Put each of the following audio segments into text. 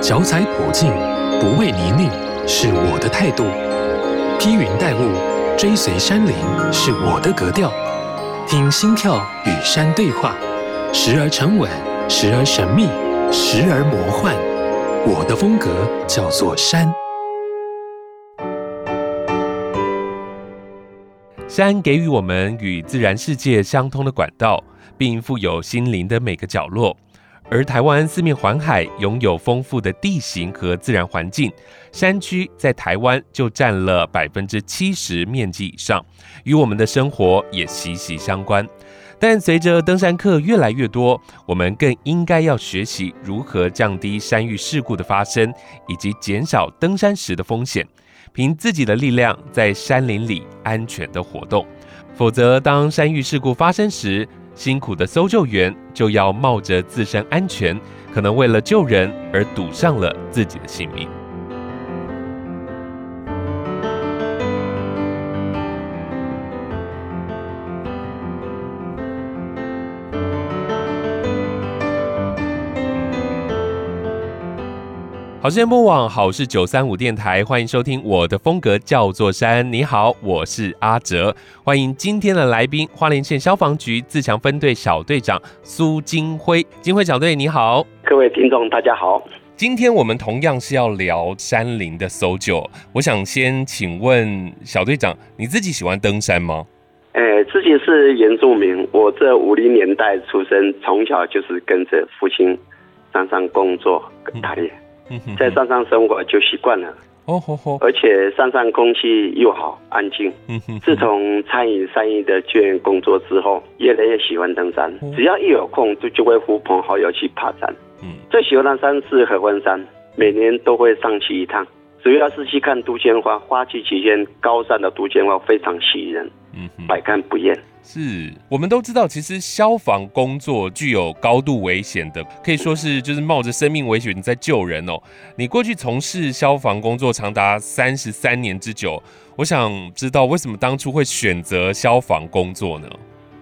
脚踩普径，不畏泥泞，是我的态度；披云戴雾，追随山林，是我的格调。听心跳与山对话，时而沉稳，时而神秘，时而魔幻。我的风格叫做山。山给予我们与自然世界相通的管道，并富有心灵的每个角落。而台湾四面环海，拥有丰富的地形和自然环境，山区在台湾就占了百分之七十面积以上，与我们的生活也息息相关。但随着登山客越来越多，我们更应该要学习如何降低山域事故的发生，以及减少登山时的风险，凭自己的力量在山林里安全的活动。否则，当山域事故发生时，辛苦的搜救员就要冒着自身安全，可能为了救人而赌上了自己的性命。好事播网好事九三五电台，欢迎收听我的风格叫做山。你好，我是阿哲，欢迎今天的来宾，花莲县消防局自强分队小队长苏金辉。金辉小队你好，各位听众大家好。今天我们同样是要聊山林的搜救，我想先请问小队长，你自己喜欢登山吗？呃、欸，自己是原住民，我这五零年代出生，从小就是跟着父亲山上工作跟打猎。嗯在山上生活就习惯了，哦吼吼，而且山上空气又好，安静。嗯哼，自从参与山域的救援工作之后，越来越喜欢登山。只要一有空，就就会呼朋好友去爬山。嗯，最喜欢的山是合欢山，每年都会上去一趟。主要是去看杜鹃花，花期期间高山的杜鹃花非常吸引人，嗯，百看不厌。是我们都知道，其实消防工作具有高度危险的，可以说是就是冒着生命危险在救人哦。你过去从事消防工作长达三十三年之久，我想知道为什么当初会选择消防工作呢？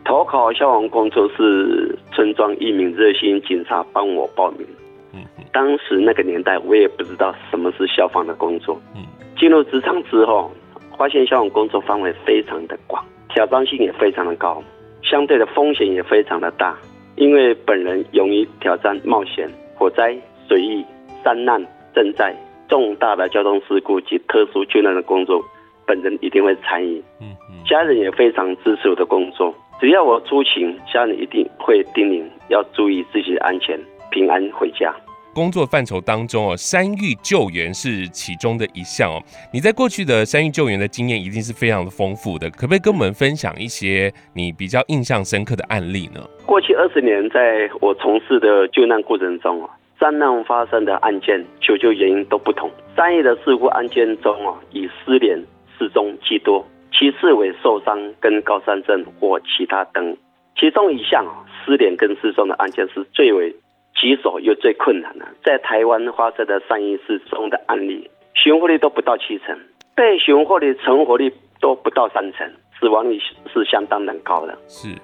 投考消防工作是村庄一名热心警察帮我报名。嗯，当时那个年代我也不知道什么是消防的工作。嗯，进入职场之后，发现消防工作范围非常的广。挑战性也非常的高，相对的风险也非常的大，因为本人勇于挑战冒险，火灾、水域、山难、震灾、重大的交通事故及特殊救难的工作，本人一定会参与。嗯嗯，家人也非常支持我的工作，只要我出勤，家人一定会叮咛要注意自己的安全，平安回家。工作范畴当中哦，山域救援是其中的一项哦。你在过去的山域救援的经验一定是非常的丰富的，可不可以跟我们分享一些你比较印象深刻的案例呢？过去二十年，在我从事的救难过程中啊，山难发生的案件求救原因都不同。山域的事故案件中啊，以失联、失踪居多，其次为受伤跟高山症或其他等。其中一项，失联跟失踪的案件是最为。棘手又最困难的，在台湾发生的山域失踪的案例，寻获率都不到七成，被寻获的、成活率都不到三成，死亡率是相当的高的。是，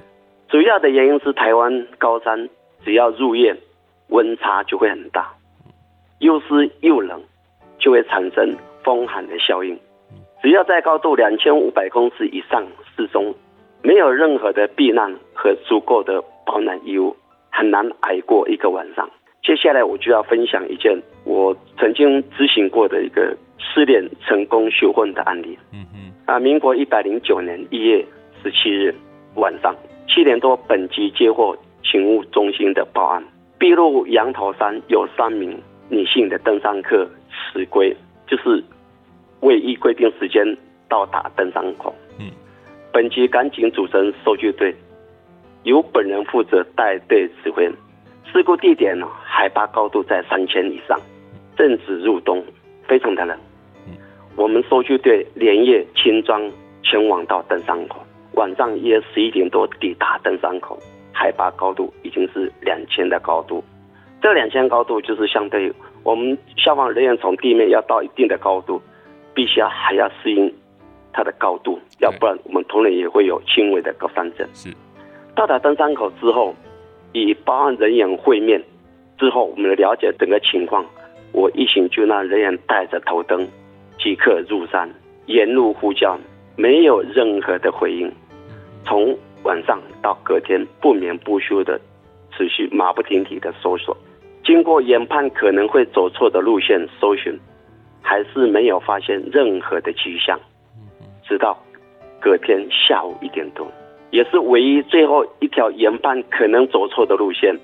主要的原因是台湾高山，只要入夜，温差就会很大，又湿又冷，就会产生风寒的效应。只要在高度两千五百公尺以上失踪，没有任何的避难和足够的保暖衣物。很难挨过一个晚上。接下来我就要分享一件我曾经执行过的一个失恋成功救活的案例。嗯嗯。啊，民国一百零九年一月十七日晚上七点多，本局接获勤务中心的报案，碧路羊头山有三名女性的登山客迟归，就是未依规定时间到达登山口。嗯。本局赶紧组成搜救队。由本人负责带队指挥。事故地点呢，海拔高度在三千以上，正值入冬，非常的冷。我们搜救队连夜轻装前往到登山口，晚上约十一点多抵达登山口，海拔高度已经是两千的高度。这两千高度就是相对于我们消防人员从地面要到一定的高度，必须要还要适应它的高度，要不然我们同仁也会有轻微的高山症。是。到达登山口之后，与报案人员会面之后，我们了解整个情况，我一行救难人员带着头灯即刻入山，沿路呼叫，没有任何的回应。从晚上到隔天，不眠不休的持续马不停蹄的搜索，经过研判可能会走错的路线搜寻，还是没有发现任何的迹象。直到隔天下午一点多，也是唯一最后一条研判可能走错的路线，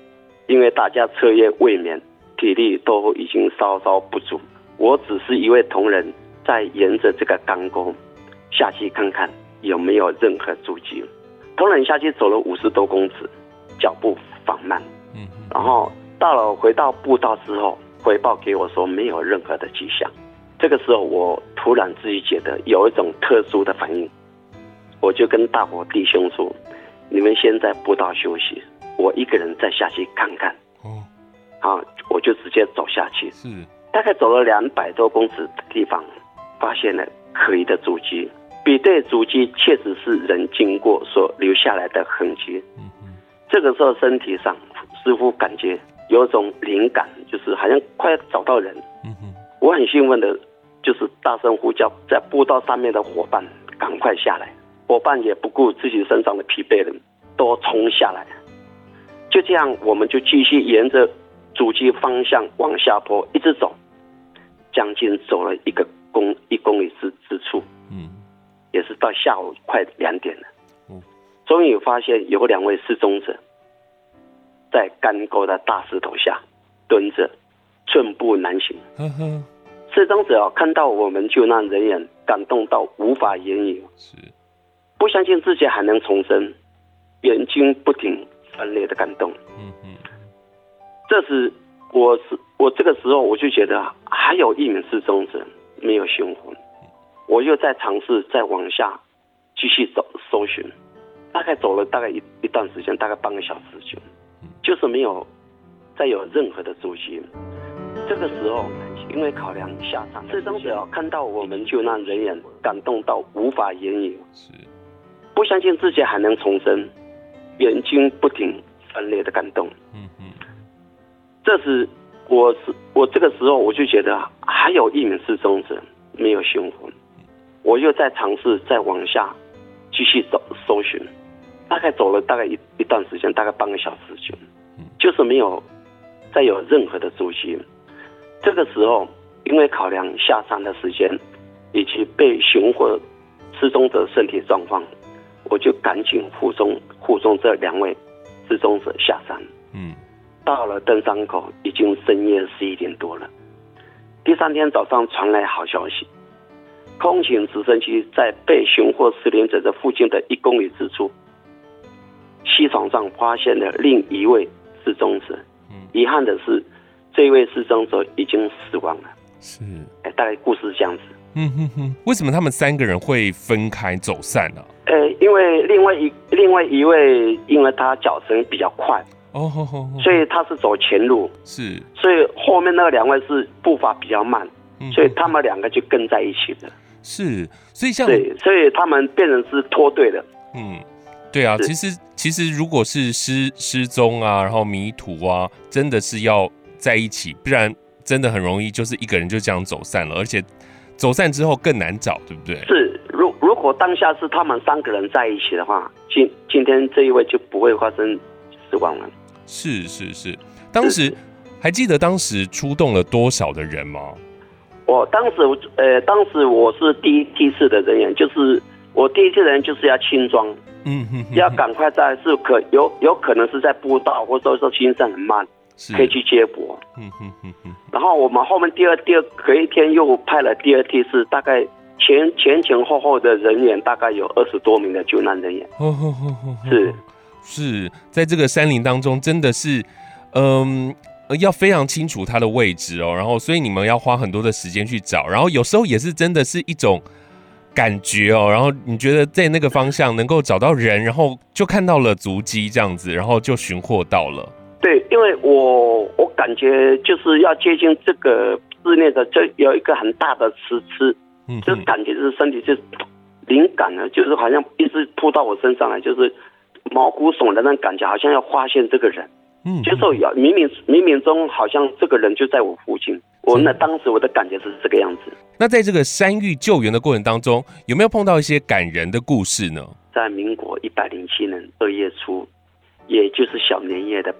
因为大家彻夜未眠，体力都已经稍稍不足。我只是一位同仁，在沿着这个钢沟下去看看有没有任何足迹。同仁下去走了五十多公尺，脚步放慢。嗯，然后到了回到步道之后，回报给我说没有任何的迹象。这个时候，我突然自己觉得有一种特殊的反应，我就跟大伙弟兄说：“你们先在步道休息，我一个人再下去看看。”哦，好，我就直接走下去。是，大概走了两百多公尺的地方，发现了可疑的足迹，比对足迹确实是人经过所留下来的痕迹。嗯嗯，这个时候身体上似乎感觉有种灵感，就是好像快要找到人。嗯嗯，我很兴奋的。就是大声呼叫，在步道上面的伙伴赶快下来，伙伴也不顾自己身上的疲惫了，都冲下来。就这样，我们就继续沿着主机方向往下坡一直走，将近走了一个公一公里之之处，嗯，也是到下午快两点了，嗯，终于发现有两位失踪者，在干沟的大石头下蹲着，寸步难行。呵呵。失踪者看到我们救难人员，感动到无法言语，是不相信自己还能重生，眼睛不停分裂的感动。嗯嗯，这时我是我这个时候我就觉得还有一名失踪者没有寻回，我又在尝试再往下继续走搜寻，大概走了大概一一段时间，大概半个小时就，就是没有再有任何的足迹。这个时候。因为考量下场，失踪者看到我们救难人员，感动到无法言语，是不相信自己还能重生，眼睛不停分裂的感动。嗯嗯，这时我是我这个时候我就觉得还有一名失踪者没有寻回，我又在尝试再往下继续走搜寻，大概走了大概一一段时间，大概半个小时就，就是没有再有任何的足迹。这个时候，因为考量下山的时间，以及被寻获失踪者身体状况，我就赶紧护送护送这两位失踪者下山。嗯，到了登山口，已经深夜十一点多了。第三天早上传来好消息，空警直升机在被寻获失联者的附近的一公里之处，溪床上发现了另一位失踪者。嗯，遗憾的是。这位失踪者已经死亡了。是，哎，大概故事是这样子。嗯哼哼，为什么他们三个人会分开走散呢？呃，因为另外一另外一位，因为他脚程比较快，哦吼吼，所以他是走前路。是，所以后面那两位是步伐比较慢，所以他们两个就跟在一起了。是，所以像对，所以他们变成是脱队了。嗯，对啊，其实其实如果是失失踪啊，然后迷途啊，真的是要。在一起，不然真的很容易就是一个人就这样走散了，而且走散之后更难找，对不对？是，如如果当下是他们三个人在一起的话，今今天这一位就不会发生死亡了。是是是，当时还记得当时出动了多少的人吗？我当时呃，当时我是第一梯次的人员，就是我第一次人就是要轻装，嗯哼，要赶快在是可有有可能是在步道，或者说行程很慢。可以去接驳，嗯哼哼哼。然后我们后面第二第二隔一天又派了第二梯次，大概前前前后后的人员大概有二十多名的救难人员。哦哦哦哦，是是在这个山林当中，真的是，嗯，要非常清楚它的位置哦。然后所以你们要花很多的时间去找，然后有时候也是真的是一种感觉哦。然后你觉得在那个方向能够找到人，然后就看到了足迹这样子，然后就寻获到了。对，因为我我感觉就是要接近这个室内的，这有一个很大的石狮，嗯，就感觉就是身体就灵感呢，就是好像一直扑到我身上来，就是毛骨悚然的感觉，好像要发现这个人。嗯，接受遥冥冥冥冥中好像这个人就在我附近。我那当时我的感觉是这个样子。那在这个山域救援的过程当中，有没有碰到一些感人的故事呢？在民国一百零七年二月初，也就是小年夜的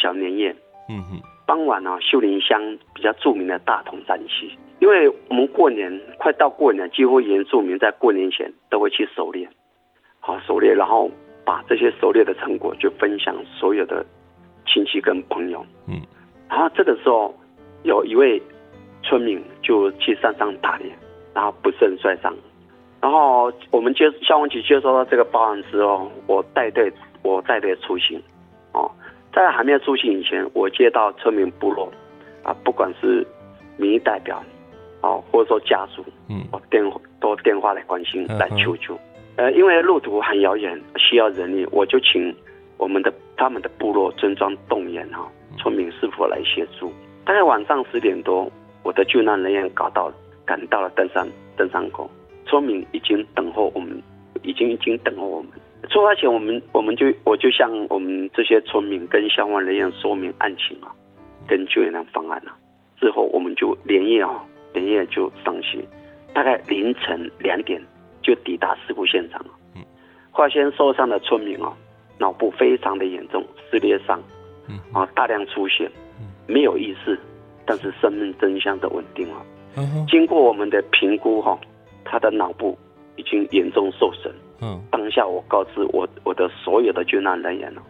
小年夜，嗯哼，傍晚啊，秀林乡比较著名的大同山区，因为我们过年快到过年，几乎原住民在过年前都会去狩猎，好狩猎，然后把这些狩猎的成果就分享所有的亲戚跟朋友，嗯，然后这个时候。有一位村民就去山上打猎，然后不慎摔伤。然后我们接消防局接收到这个报案之后，我带队我带队出行。哦，在还没有出行以前，我接到村民部落啊，不管是民意代表，啊，或者说家属，嗯，我电都电话来关心来求救。呃，因为路途很遥远，需要人力，我就请我们的他们的部落村庄动员哈，村民是否来协助。大概晚上十点多，我的救难人员赶到，赶到了登山登山口，村民已经等候我们，已经已经等候我们。出发前，我们我们就我就向我们这些村民跟消防人员说明案情啊，跟救援的方案啊。之后，我们就连夜啊，连夜就上去，大概凌晨两点就抵达事故现场了。嗯，化纤受伤的村民啊，脑部非常的严重，撕裂伤，嗯，啊，大量出血。没有意识，但是生命真相的稳定了。经过我们的评估哈，他的脑部已经严重受损。嗯，当下我告知我我的所有的救难人员了，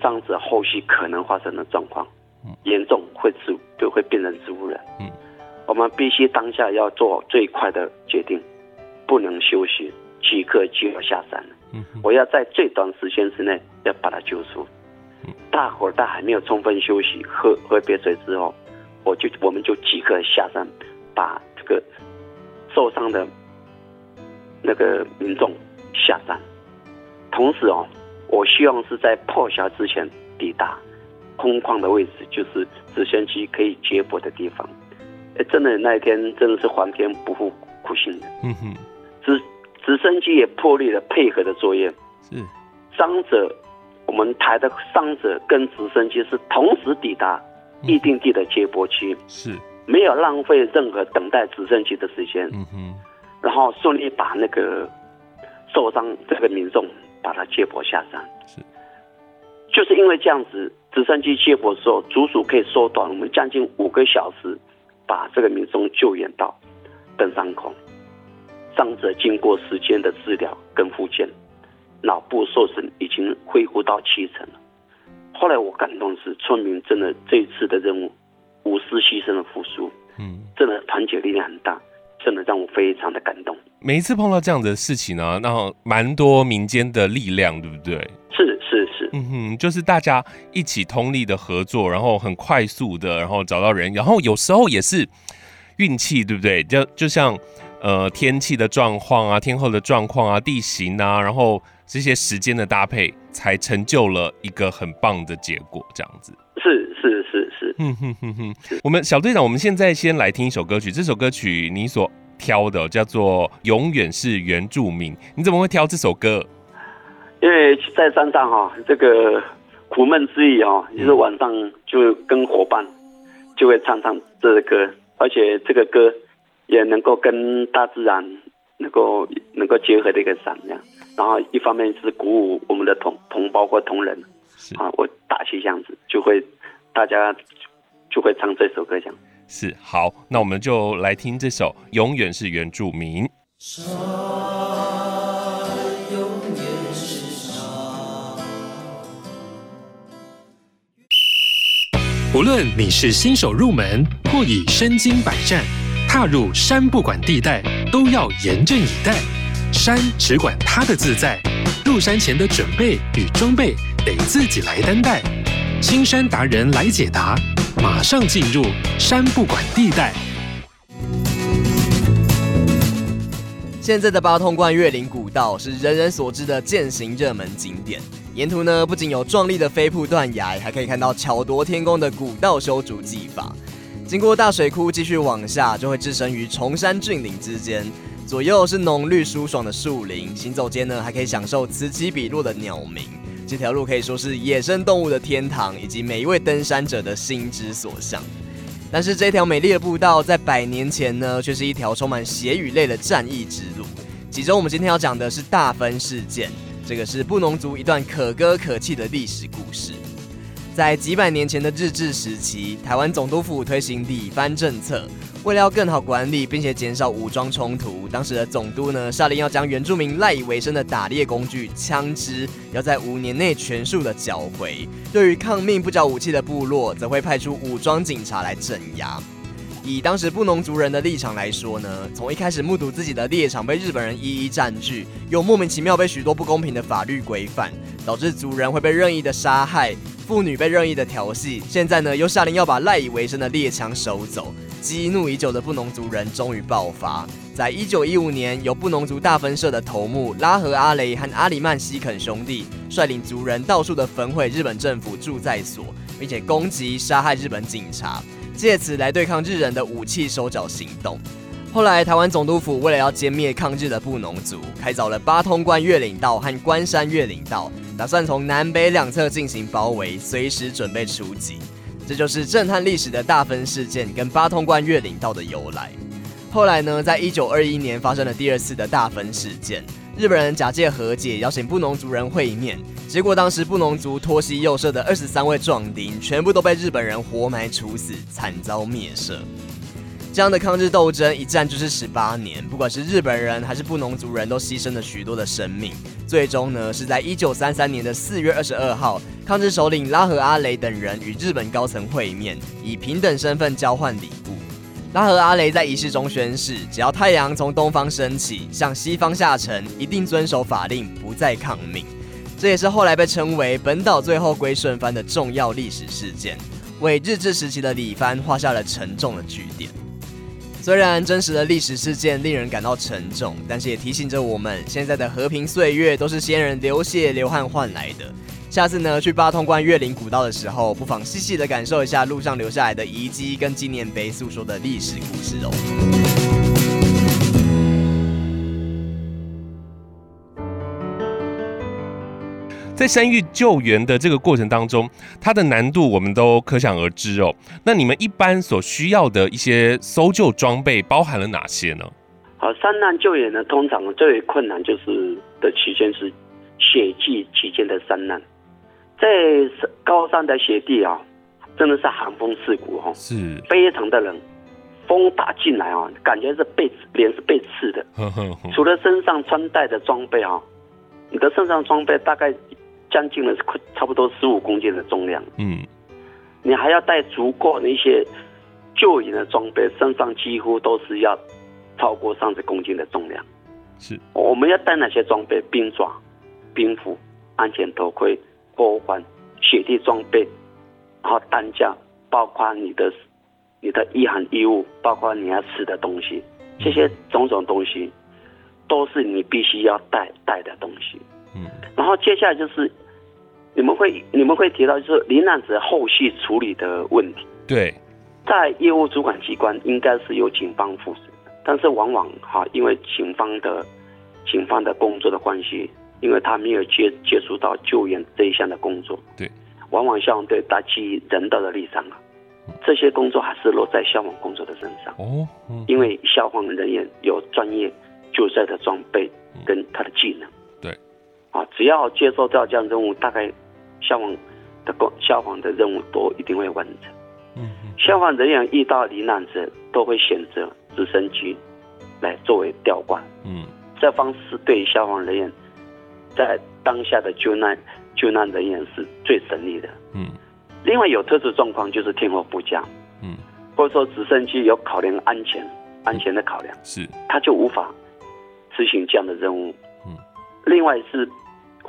这样子后续可能发生的状况，严重会植就会变成植物人。嗯，我们必须当下要做最快的决定，不能休息，即刻就要下山。嗯，我要在最短时间之内要把他救出。大伙在还没有充分休息、喝喝杯水之后，我就我们就即刻下山，把这个受伤的那个民众下山。同时哦，我希望是在破晓之前抵达空旷的位置，就是直升机可以接驳的地方。哎，真的那一天真的是皇天不负苦心人。嗯哼，直直升机也破例了配合的作业。是伤者。我们台的伤者跟直升机是同时抵达预定地的接驳区，是没有浪费任何等待直升机的时间。嗯哼，然后顺利把那个受伤这个民众把他接驳下山。是，就是因为这样子，直升机接驳的时候，足足可以缩短我们将近五个小时，把这个民众救援到登山口。伤者经过时间的治疗跟复健。脑部受损已经恢复到七成了。后来我感动的是，村民真的这一次的任务无私牺牲的付出，嗯，真的团结力量很大，真的让我非常的感动。每一次碰到这样的事情呢，然后蛮多民间的力量，对不对？是是是，嗯哼，就是大家一起通力的合作，然后很快速的，然后找到人，然后有时候也是运气，对不对？就就像呃天气的状况啊，天候的状况啊，地形啊，然后。这些时间的搭配，才成就了一个很棒的结果。这样子是，嗯哼哼哼。我们小队长，我们现在先来听一首歌曲。这首歌曲你所挑的叫做《永远是原住民》，你怎么会挑这首歌？因为在山上哈，这个苦闷之余哈，就是晚上就跟伙伴就会唱唱这个歌，而且这个歌也能够跟大自然能够能够结合的一个闪亮。然后一方面是鼓舞我们的同同胞或同仁，啊，我打气这样子，就会大家就会唱这首歌，这样。是好，那我们就来听这首《永远是原住民》。山永远是山。无论你是新手入门，或已身经百战，踏入山不管地带，都要严阵以待。山只管他的自在，入山前的准备与装备得自己来担待。青山达人来解答，马上进入山不管地带。现在的八通关越岭古道是人人所知的健行热门景点，沿途呢不仅有壮丽的飞瀑断崖，还可以看到巧夺天工的古道修筑技法。经过大水窟，继续往下就会置身于崇山峻岭之间。左右是浓绿舒爽的树林，行走间呢还可以享受此起彼落的鸟鸣，这条路可以说是野生动物的天堂，以及每一位登山者的心之所向。但是这条美丽的步道，在百年前呢，却是一条充满血与泪的战役之路。其中，我们今天要讲的是大分事件，这个是布农族一段可歌可泣的历史故事。在几百年前的日治时期，台湾总督府推行里藩政策。为了要更好管理，并且减少武装冲突，当时的总督呢，下令要将原住民赖以为生的打猎工具枪支，要在五年内全数的缴回。对于抗命不缴武器的部落，则会派出武装警察来镇压。以当时布农族人的立场来说呢，从一开始目睹自己的猎场被日本人一一占据，又莫名其妙被许多不公平的法律规范，导致族人会被任意的杀害，妇女被任意的调戏。现在呢，又下令要把赖以为生的猎枪收走。激怒已久的布农族人终于爆发，在一九一五年，由布农族大分社的头目拉合阿雷和阿里曼西肯兄弟率领族人到处的焚毁日本政府驻在所，并且攻击杀害日本警察，借此来对抗日人的武器收缴行动。后来，台湾总督府为了要歼灭抗日的布农族，开凿了八通关越岭道和关山越岭道，打算从南北两侧进行包围，随时准备出击。这就是震撼历史的大分事件跟八通关越岭道的由来。后来呢，在一九二一年发生了第二次的大分事件，日本人假借和解，邀请布农族人会面，结果当时布农族托西右社的二十三位壮丁，全部都被日本人活埋处死，惨遭灭社。这样的抗日斗争一战就是十八年，不管是日本人还是布农族人都牺牲了许多的生命。最终呢，是在一九三三年的四月二十二号，抗日首领拉和阿雷等人与日本高层会面，以平等身份交换礼物。拉和阿雷在仪式中宣誓，只要太阳从东方升起，向西方下沉，一定遵守法令，不再抗命。这也是后来被称为本岛最后归顺藩的重要历史事件，为日治时期的理番画下了沉重的句点。虽然真实的历史事件令人感到沉重，但是也提醒着我们，现在的和平岁月都是先人流血流汗换来的。下次呢，去八通关越岭古道的时候，不妨细细的感受一下路上留下来的遗迹跟纪念碑诉说的历史故事哦。在山域救援的这个过程当中，它的难度我们都可想而知哦。那你们一般所需要的一些搜救装备包含了哪些呢？好，山难救援呢，通常最困难就是的期间是雪季期间的山难，在高山的雪地啊，真的是寒风刺骨哈，是非常的冷，风打进来啊，感觉是被脸是被刺的。除了身上穿戴的装备啊，你的身上装备大概。将近了差不多十五公斤的重量，嗯，你还要带足够的一些救援的装备，身上几乎都是要超过三十公斤的重量。是，我们要带哪些装备？冰爪、冰斧、安全头盔、锅环、雪地装备，然后担架，包括你的你的御寒衣物，包括你要吃的东西，这些种种东西都是你必须要带带的东西。嗯，然后接下来就是你们会你们会提到就是罹难者后续处理的问题。对，在业务主管机关应该是由警方负责，但是往往哈，因为警方的警方的工作的关系，因为他没有接接触到救援这一项的工作，对，往往消防队打起人道的立场啊，这些工作还是落在消防工作的身上哦，因为消防人员有专业救灾的装备跟他的技能。啊，只要接受到这样任务，大概消防的工消防的任务都一定会完成。嗯，消防人员遇到罹难者，都会选择直升机来作为吊挂。嗯，这方式对消防人员在当下的救难救难人员是最省力的。嗯，另外有特殊状况就是天候不佳。嗯，或者说直升机有考量安全安全的考量，是他就无法执行这样的任务。嗯另外是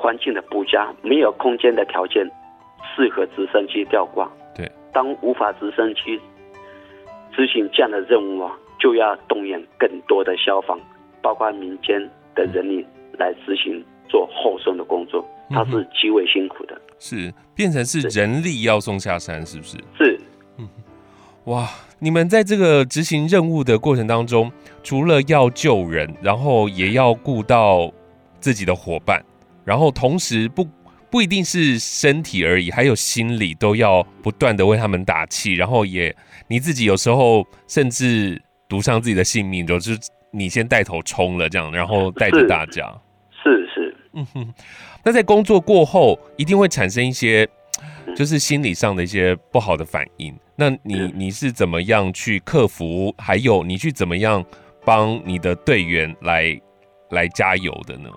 环境的不佳，没有空间的条件适合直升机吊挂。对，当无法直升机执行这样的任务啊，就要动员更多的消防，包括民间的人力来执行做后送的工作，它是极为辛苦的。嗯、是变成是人力要送下山，是不是？是。嗯，哇，你们在这个执行任务的过程当中，除了要救人，然后也要顾到。自己的伙伴，然后同时不不一定是身体而已，还有心理都要不断的为他们打气，然后也你自己有时候甚至赌上自己的性命，就是你先带头冲了这样，然后带着大家。是是，是嗯哼。那在工作过后，一定会产生一些就是心理上的一些不好的反应。那你你是怎么样去克服？还有你去怎么样帮你的队员来来加油的呢？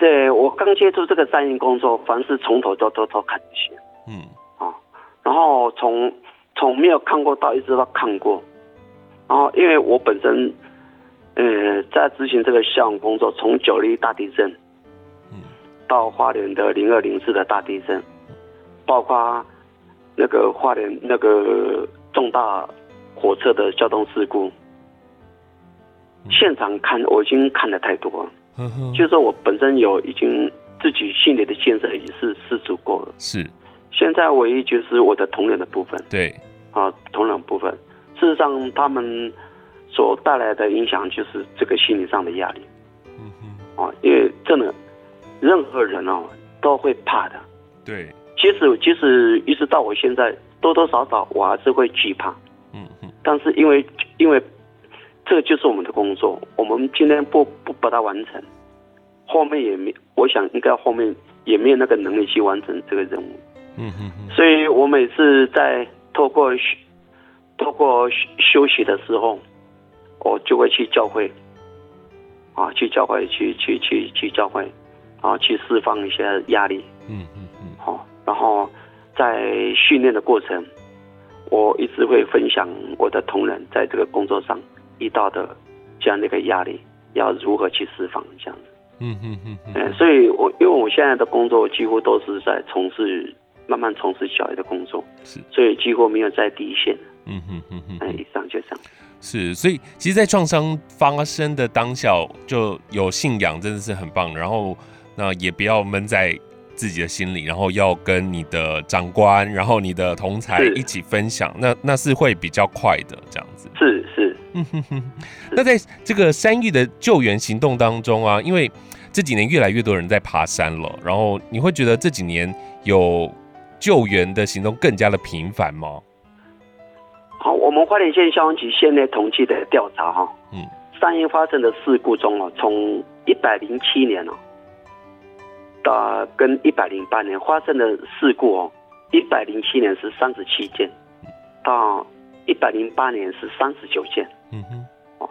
对，我刚接触这个山营工作，凡是从头到都都看一些，嗯。啊，然后从从没有看过到一直到看过，然后因为我本身呃在执行这个项目工作，从九二一大地震，嗯，到花莲的零二零四的大地震，包括那个花莲那个重大火车的交通事故，现场看我已经看得太多了。就是说我本身有已经自己心理的建设已经是是足够了。是，现在唯一就是我的同仁的部分。对，啊，同仁部分，事实上他们所带来的影响就是这个心理上的压力。嗯哼，啊，因为真的任何人哦都会怕的。对，即使即使一直到我现在多多少少我还是会惧怕。嗯哼，但是因为因为。这个就是我们的工作，我们今天不不把它完成，后面也没，我想应该后面也没有那个能力去完成这个任务。嗯嗯嗯。所以我每次在透过透过休息的时候，我就会去教会，啊，去教会去去去去教会，啊，去释放一些压力。嗯嗯嗯。好，然后在训练的过程，我一直会分享我的同仁在这个工作上。遇到的这样的一个压力，要如何去释放这样子？嗯嗯嗯嗯。所以我因为我现在的工作几乎都是在从事慢慢从事小孩的工作，是，所以几乎没有在第一线。嗯哼嗯哼，哎。以上就这样。是，所以其实，在创伤发生的当下，就有信仰真的是很棒。然后，那也不要闷在自己的心里，然后要跟你的长官，然后你的同才一起分享，那那是会比较快的这样子。是是。嗯哼哼，那在这个山域的救援行动当中啊，因为这几年越来越多人在爬山了，然后你会觉得这几年有救援的行动更加的频繁吗？好，我们花莲县消防局县内统计的调查哈，嗯，山域发生的事故中啊，从一百零七年哦，到跟一百零八年发生的事故哦，一百零七年是三十七件，到一百零八年是三十九件。嗯哼，哦，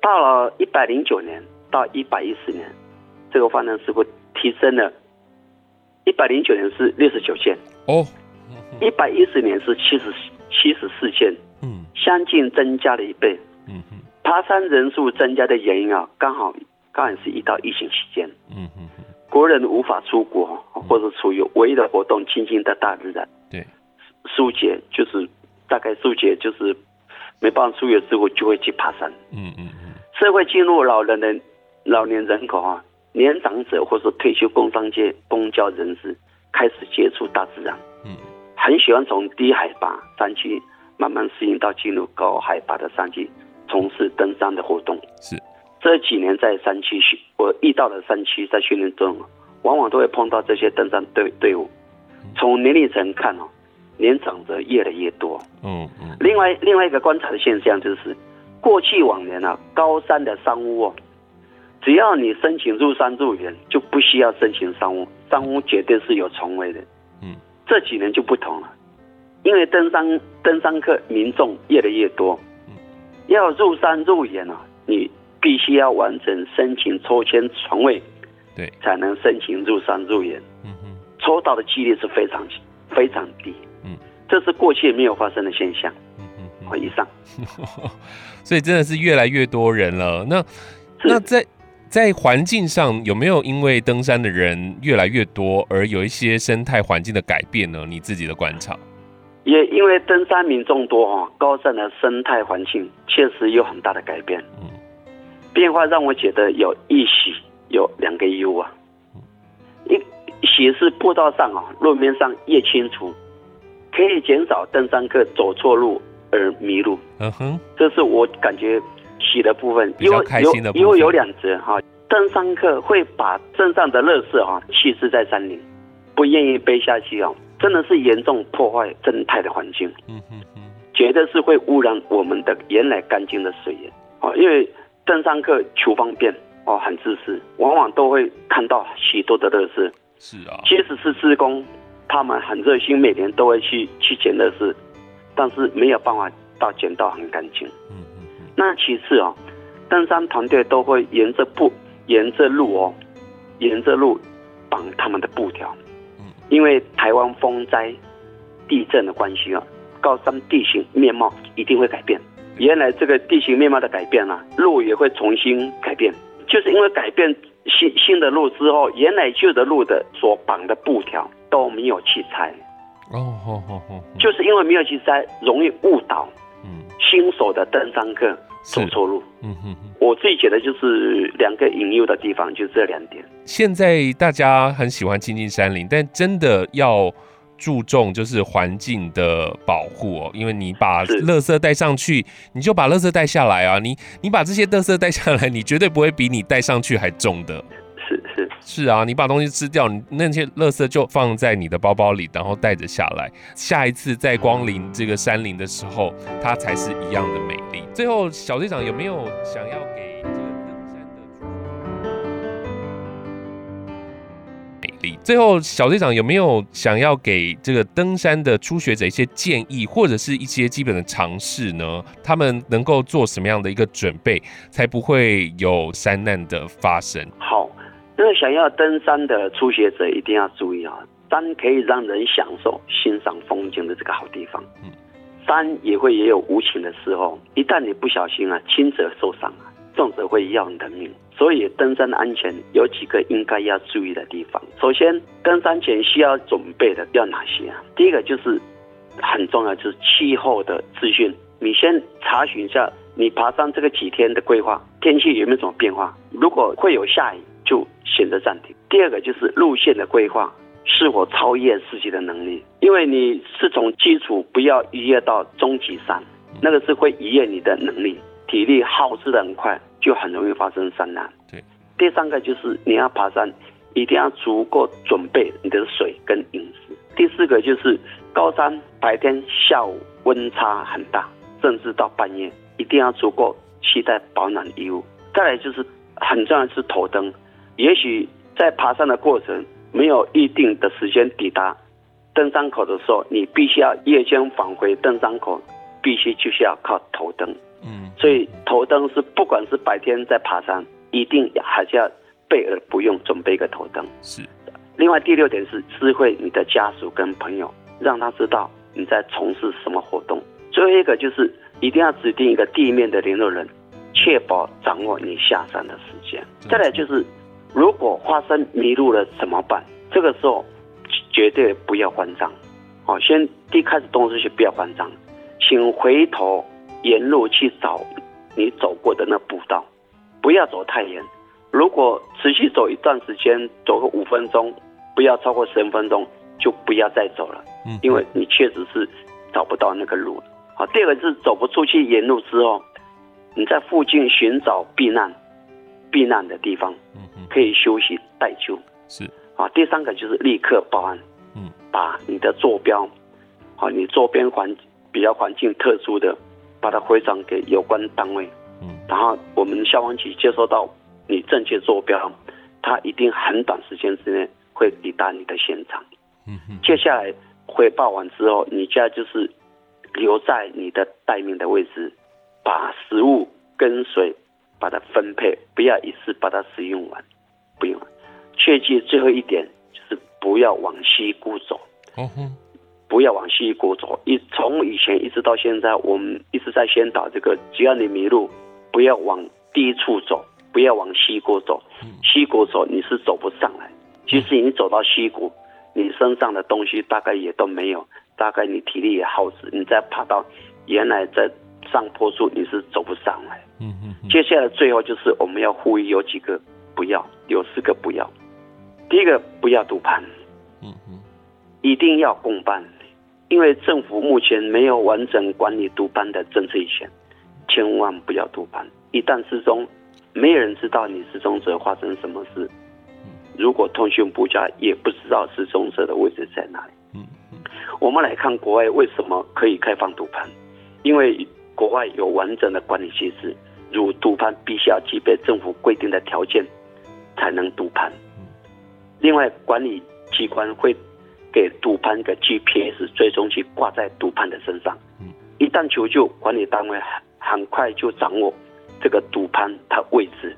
到了一百零九年到一百一十年，这个发生事故提升了。一百零九年是六十九件哦，一百一十年是七十七十四件，嗯，相近增加了一倍。嗯哼，爬山人数增加的原因啊，刚好刚好是一到疫情期间。嗯哼，国人无法出国，或者处于唯一的活动亲近的大自然。对，疏解就是大概疏解就是。没办法出游之后，就会去爬山。嗯嗯嗯。社会进入老人的老年人口啊，年长者或是退休工商界公交人士开始接触大自然。嗯。很喜欢从低海拔山区慢慢适应到进入高海拔的山区，从事登山的活动。是。这几年在山区训，我遇到的山区在训练中，往往都会碰到这些登山队队伍。从年龄层看哦。年长者越来越多，嗯嗯。另外另外一个观察的现象就是，过去往年啊，高山的商务哦，只要你申请入山入园，就不需要申请商务。商务绝对是有床位的。嗯，这几年就不同了，因为登山登山客民众越来越多，嗯，要入山入园啊，你必须要完成申请抽签床位，对，才能申请入山入园。嗯嗯，抽到的几率是非常非常低。这是过去没有发生的现象。嗯嗯，嗯，以上。所以真的是越来越多人了。那那在在环境上有没有因为登山的人越来越多而有一些生态环境的改变呢？你自己的观察？也因为登山民众多哈，高山的生态环境确实有很大的改变。嗯，变化让我觉得有一喜有两个忧啊。一喜是步道上啊，路面上越清楚。可以减少登山客走错路而迷路。嗯哼，这是我感觉喜的部分。比较开心的部分。因为有两则哈，登山客会把身上的垃圾哈弃置在山林，不愿意背下去哦，真的是严重破坏生态的环境。嗯嗯嗯，绝对是会污染我们的原来干净的水源啊。因为登山客求方便哦，很自私，往往都会看到许多的垃圾。是啊，即使是施工，他们很热心，每年都会去去捡垃圾，但是没有办法到捡到很干净。嗯嗯嗯。那其次哦，登山团队都会沿着步，沿着路哦，沿着路绑他们的布条。嗯，因为台湾风灾、地震的关系啊，高山地形面貌一定会改变。原来这个地形面貌的改变啊，路也会重新改变，就是因为改变。新新的路之后，原来旧的路的所绑的布条都没有去猜，哦好好好，就是因为没有去猜，容易误导，嗯，新手的登山客走错路，嗯哼，我自己觉得就是两个隐忧的地方，就这两点。现在大家很喜欢亲近山林，但真的要。注重就是环境的保护哦，因为你把垃圾带上去，你就把垃圾带下来啊。你你把这些垃圾带下来，你绝对不会比你带上去还重的。是啊，你把东西吃掉，那些垃圾就放在你的包包里，然后带着下来。下一次再光临这个山林的时候，它才是一样的美丽。最后，小队长有没有想要给？最后，小队长有没有想要给这个登山的初学者一些建议，或者是一些基本的常识呢？他们能够做什么样的一个准备，才不会有山难的发生？好，那个想要登山的初学者一定要注意啊，山可以让人享受欣赏风景的这个好地方。嗯，山也会也有无情的时候，一旦你不小心啊，轻者受伤啊，重者会要你的命。所以登山的安全有几个应该要注意的地方。首先，登山前需要准备的要哪些啊？第一个就是很重要，就是气候的资讯。你先查询一下你爬山这个几天的规划，天气有没有什么变化？如果会有下雨，就选择暂停。第二个就是路线的规划是否超越自己的能力，因为你是从基础不要逾越到终极山，那个是会逾越你的能力，体力耗失的很快。就很容易发生山难。对，第三个就是你要爬山，一定要足够准备你的水跟饮食。第四个就是高山白天下午温差很大，甚至到半夜，一定要足够携带保暖衣物。再来就是很重要的是头灯，也许在爬山的过程没有预定的时间抵达登山口的时候，你必须要夜间返回登山口，必须就是要靠头灯。嗯，所以头灯是不管是白天在爬山，一定还是要备而不用，准备一个头灯。是。另外第六点是知会你的家属跟朋友，让他知道你在从事什么活动。最后一个就是一定要指定一个地面的联络人，确保掌握你下山的时间。再来就是，如果发生迷路了怎么办？这个时候绝对不要慌张。哦，先一开始动作就不要慌张，请回头。沿路去找你走过的那步道，不要走太远。如果持续走一段时间，走个五分钟，不要超过十分钟，就不要再走了。嗯，因为你确实是找不到那个路了。好，第二个是走不出去沿路之后，你在附近寻找避难、避难的地方，可以休息待救。是。啊，第三个就是立刻报案。嗯，把你的坐标，好，你周边环比较环境特殊的。把它回转给有关单位，嗯，然后我们消防局接收到你正确坐标，它一定很短时间之内会抵达你的现场，嗯哼。接下来汇报完之后，你家就是留在你的待命的位置，把食物跟水把它分配，不要一次把它使用完，不用。切记最后一点就是不要往西谷走，嗯哼。不要往西谷走，一从以前一直到现在，我们一直在宣导这个：只要你迷路，不要往低处走，不要往西谷走。西谷走你是走不上来。即使你走到西谷，你身上的东西大概也都没有，大概你体力也耗死。你再爬到原来在上坡处，你是走不上来。嗯嗯。接下来最后就是我们要呼吁有几个不要，有四个不要。第一个不要独盘。嗯嗯。一定要共办。因为政府目前没有完整管理独攀的政策以前，千万不要独攀。一旦失踪，没有人知道你失踪者发生什么事，如果通讯不佳，也不知道失踪者的位置在哪里。嗯嗯，我们来看国外为什么可以开放赌盘，因为国外有完整的管理机制，如赌盘必须要具备政府规定的条件才能读盘。另外，管理机关会给赌盘的 GPS 追踪器挂在赌盘的身上，一旦求救，管理单位很很快就掌握这个赌盘它位置，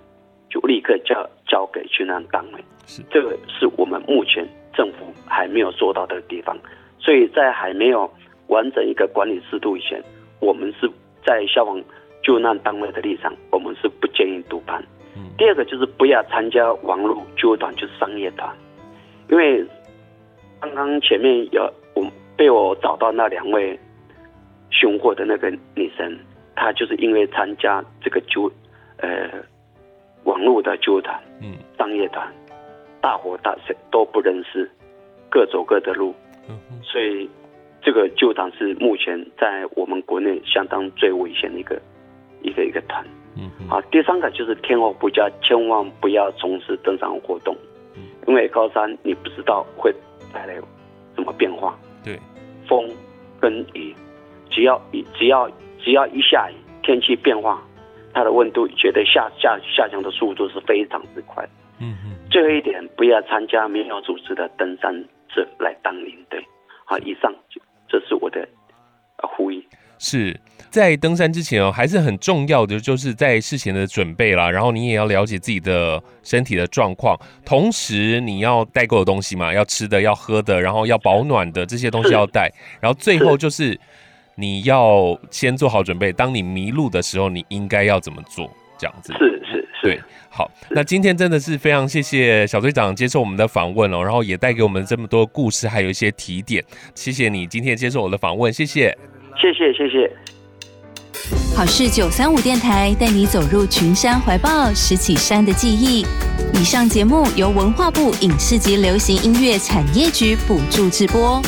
就立刻交交给救难单位。是，这个是我们目前政府还没有做到的地方，所以在还没有完整一个管理制度以前，我们是在消防救难单位的立场，我们是不建议赌盘。第二个就是不要参加网络纠团，就是商业团，因为刚刚前面有我被我找到那两位凶祸的那个女生，她就是因为参加这个纠呃网络的纠团，嗯，商业团，大伙大谁都不认识，各走各的路，嗯所以这个纠团是目前在我们国内相当最危险的一个一个一个团。嗯，好，第三个就是天候不佳，千万不要从事登山活动，因为高山你不知道会带来什么变化。对，风跟雨，只要只要只要一下雨，天气变化，它的温度觉得下下下降的速度是非常之快。嗯嗯。最后一点，不要参加没有组织的登山者来当领队。好，以上就这是我的呼吁。是。在登山之前哦，还是很重要的，就是在事前的准备啦。然后你也要了解自己的身体的状况，同时你要带够的东西嘛，要吃的、要喝的，然后要保暖的这些东西要带。然后最后就是你要先做好准备，当你迷路的时候，你应该要怎么做？这样子。是是是。对，好，那今天真的是非常谢谢小队长接受我们的访问哦，然后也带给我们这么多故事，还有一些提点。谢谢你今天接受我的访问，谢谢。谢谢谢谢。好事九三五电台带你走入群山怀抱，拾起山的记忆。以上节目由文化部影视及流行音乐产业局补助直播。